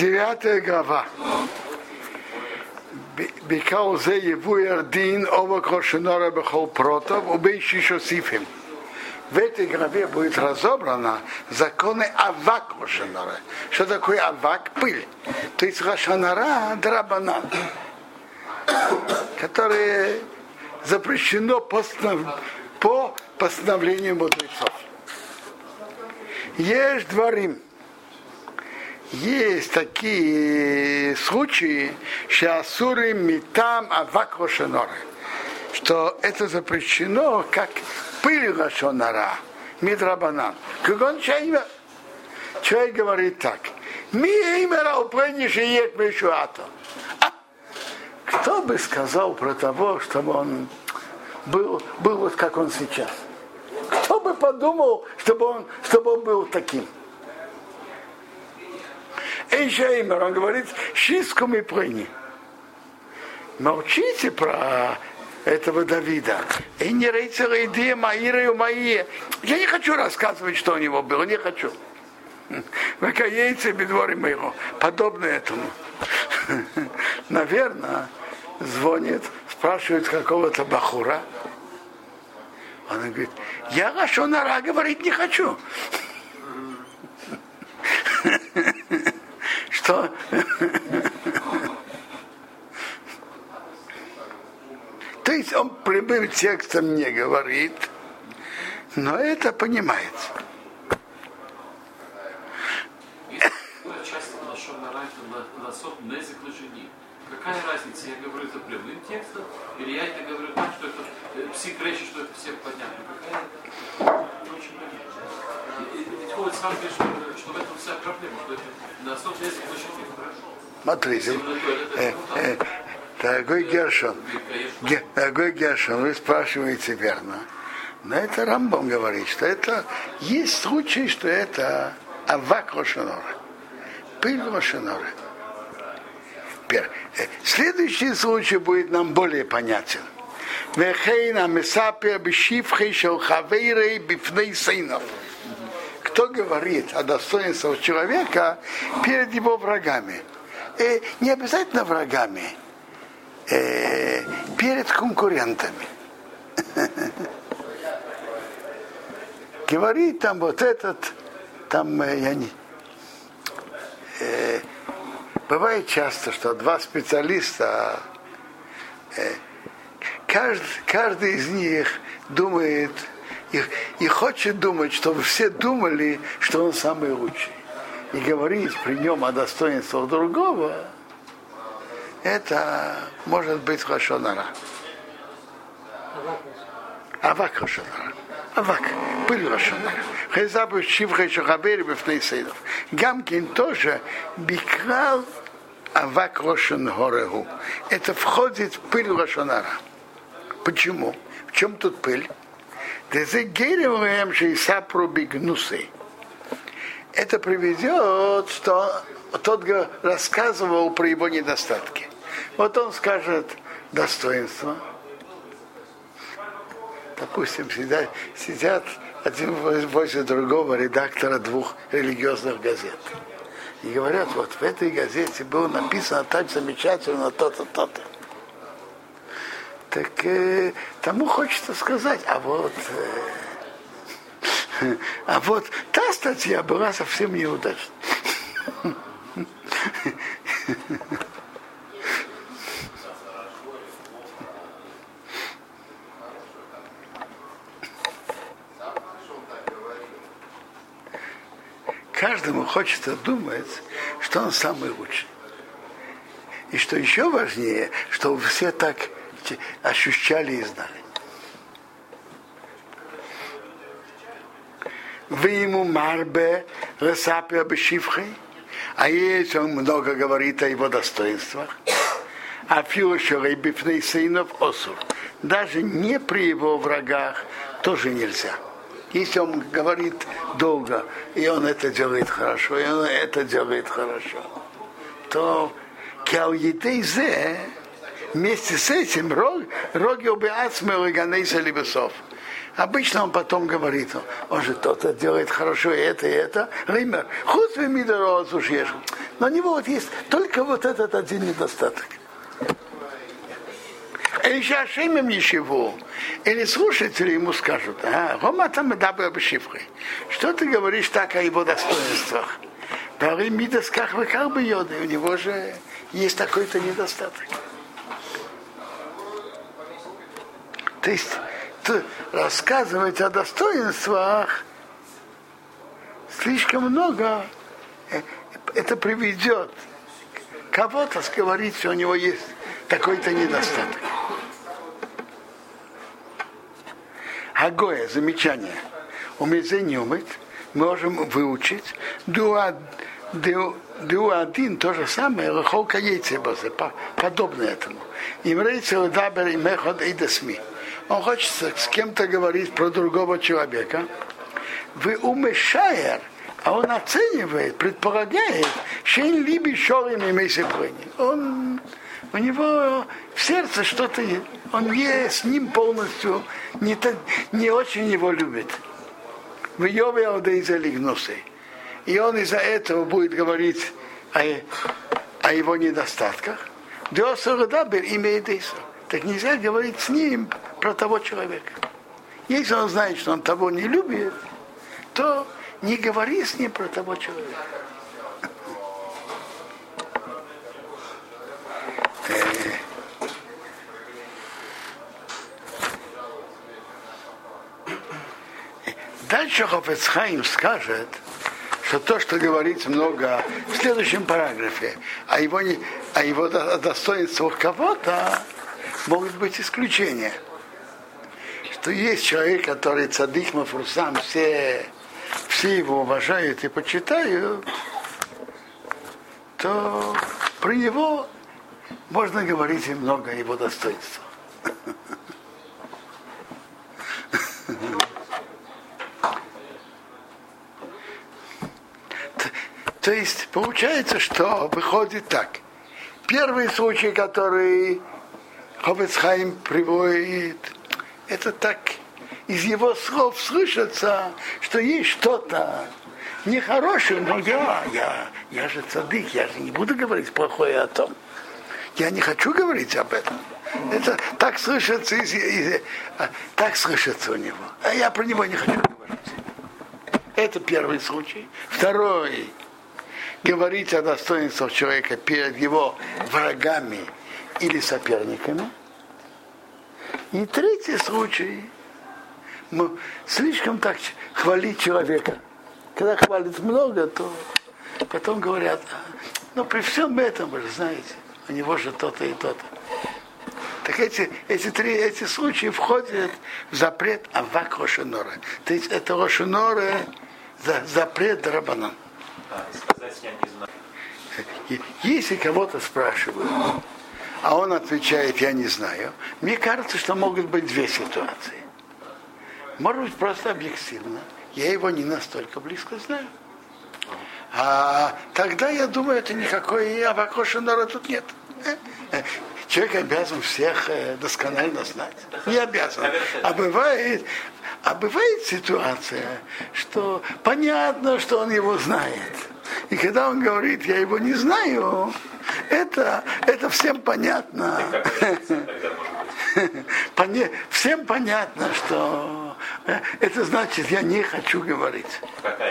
Девятая глава. Бикаузе Еву Ярдин Ова Кошинора Бехол Протов Убейши Шосифим. В этой главе будет разобрано законы Авак Рошанара. Что такое Авак? Пыль. То есть Рошанара Драбанан, которые запрещено постанов... по постановлению мудрецов. Есть дворим. Есть такие случаи, что асуры метам авак рошаноры, что это запрещено как пыль рошанора, мидрабанан. Кугон чайва. Человек говорит так. Ми имера уплениши ек мешуато. Кто бы сказал про того, чтобы он был, был вот как он сейчас? Кто бы подумал, чтобы он, чтобы он был таким? Эйшеймер, он говорит, шиском и прыни. Молчите про этого Давида. И не рейцера идея Маира и мои. Я не хочу рассказывать, что у него было, не хочу. Вакаейцы бедворы моего. Подобно этому. Наверное, звонит, спрашивает какого-то бахура. Он говорит, я Рашонара говорить не хочу. Что? То есть он прямым текстом не говорит, но это понимается. Какая разница, я говорю это прямым текстом, или я это говорю так, что это псих речи, что это всем понятно. Какая очень понятно. Ведь Ходит сам говорит, что, в этом вся проблема, что это на основе язык Смотрите, э, э, дорогой Гершон, дорогой Гершон, вы спрашиваете верно. Но это Рамбом говорит, что это есть случай, что это авак Рошанора, пыль Рошанора. Следующий случай будет нам более понятен. Кто говорит о достоинстве человека перед его врагами? И не обязательно врагами, э, перед конкурентами. Говорит там вот этот, там э, я не, э, Бывает часто, что два специалиста, э, каждый, каждый из них думает и, и хочет думать, чтобы все думали, что он самый лучший. И говорить при нем о достоинствах другого, это может быть лошонара. Авак лошонара. Авак, пыль лошонара. Хайзабу шивха шахабери бифней Гамкин тоже бикрал Авак Рошен Горегу. Это входит пыль Рошонара. Почему? В чем тут пыль? Это приведет, что тот рассказывал про его недостатки. Вот он скажет достоинство. Допустим, сидят, сидят один возле другого редактора двух религиозных газет. И говорят, вот в этой газете было написано так замечательно то-то, то-то. Так э, тому хочется сказать, а вот, э, а вот та статья была совсем неудачной. каждому хочется думать, что он самый лучший. И что еще важнее, что все так ощущали и знали. Вы ему марбе ресапия бешивхой, а есть он много говорит о его достоинствах, а филошерей бифней сынов осур. Даже не при его врагах тоже нельзя. Если он говорит долго, и он это делает хорошо, и он это делает хорошо, то зе вместе с этим роги убиацмы ганейса либесов. Обычно он потом говорит, он же то-то делает хорошо, и это, и это. Ример, худ вы мидорос уж Но у него вот есть только вот этот один недостаток. Или Ашемем ничего. Или слушатели ему скажут, а, Рома там и дабы Что ты говоришь так о его достоинствах? Пары мидосках вы как бы йоды, у него же есть такой-то недостаток. То есть рассказывать о достоинствах слишком много, э, это приведет кого-то говорить, что у него есть такой-то недостаток. Агоя, замечание. У Умыть можем выучить дуа, дуа один, то же самое, лохолка яйцебазе, подобно этому. Имрейцы дабер и мехот и десми. Он хочет с кем-то говорить про другого человека. Вы умешаер, а он оценивает, предполагает, что он любит шорим и Он у него в сердце что-то. Он не с ним полностью не, не очень его любит. В Йове Одейзалигнусы. И он из-за этого будет говорить о, о его недостатках. Диосарадабер имеет Иса. Так нельзя говорить с ним про того человека. Если он знает, что он того не любит, то не говори с ним про того человека. Дальше Хофецхайм скажет, что то, что говорится много в следующем параграфе, о его, о его достоинствах кого-то, могут быть исключения. Что есть человек, который цадых мафрусам, все, все его уважают и почитают, то про него можно говорить и много его достоинствах. То есть получается, что выходит так. Первый случай, который Ховецхайм приводит, это так из его слов слышится, что есть что-то нехорошее, но я, я, я же цадык, я же не буду говорить плохое о том. Я не хочу говорить об этом. Это так слышится, из, из, так слышится у него. А я про него не хочу говорить. Это первый случай. Второй говорить о достоинствах человека перед его врагами или соперниками. И третий случай, мы слишком так хвалить человека. Когда хвалит много, то потом говорят, ну при всем этом, вы же знаете, у него же то-то и то-то. Так эти, эти три эти случаи входят в запрет Авак Рошинора. То есть это Рошинора за, запрет Рабанан знаю. Если кого-то спрашивают, а он отвечает, я не знаю, мне кажется, что могут быть две ситуации. Может быть, просто объективно. Я его не настолько близко знаю. А тогда я думаю, это никакой Авакоша народ тут нет. Человек обязан всех э, досконально знать. Не обязан. А бывает, а бывает ситуация, что понятно, что он его знает. И когда он говорит, я его не знаю, это, это всем понятно. Всем понятно, что это значит, я не хочу говорить. Какая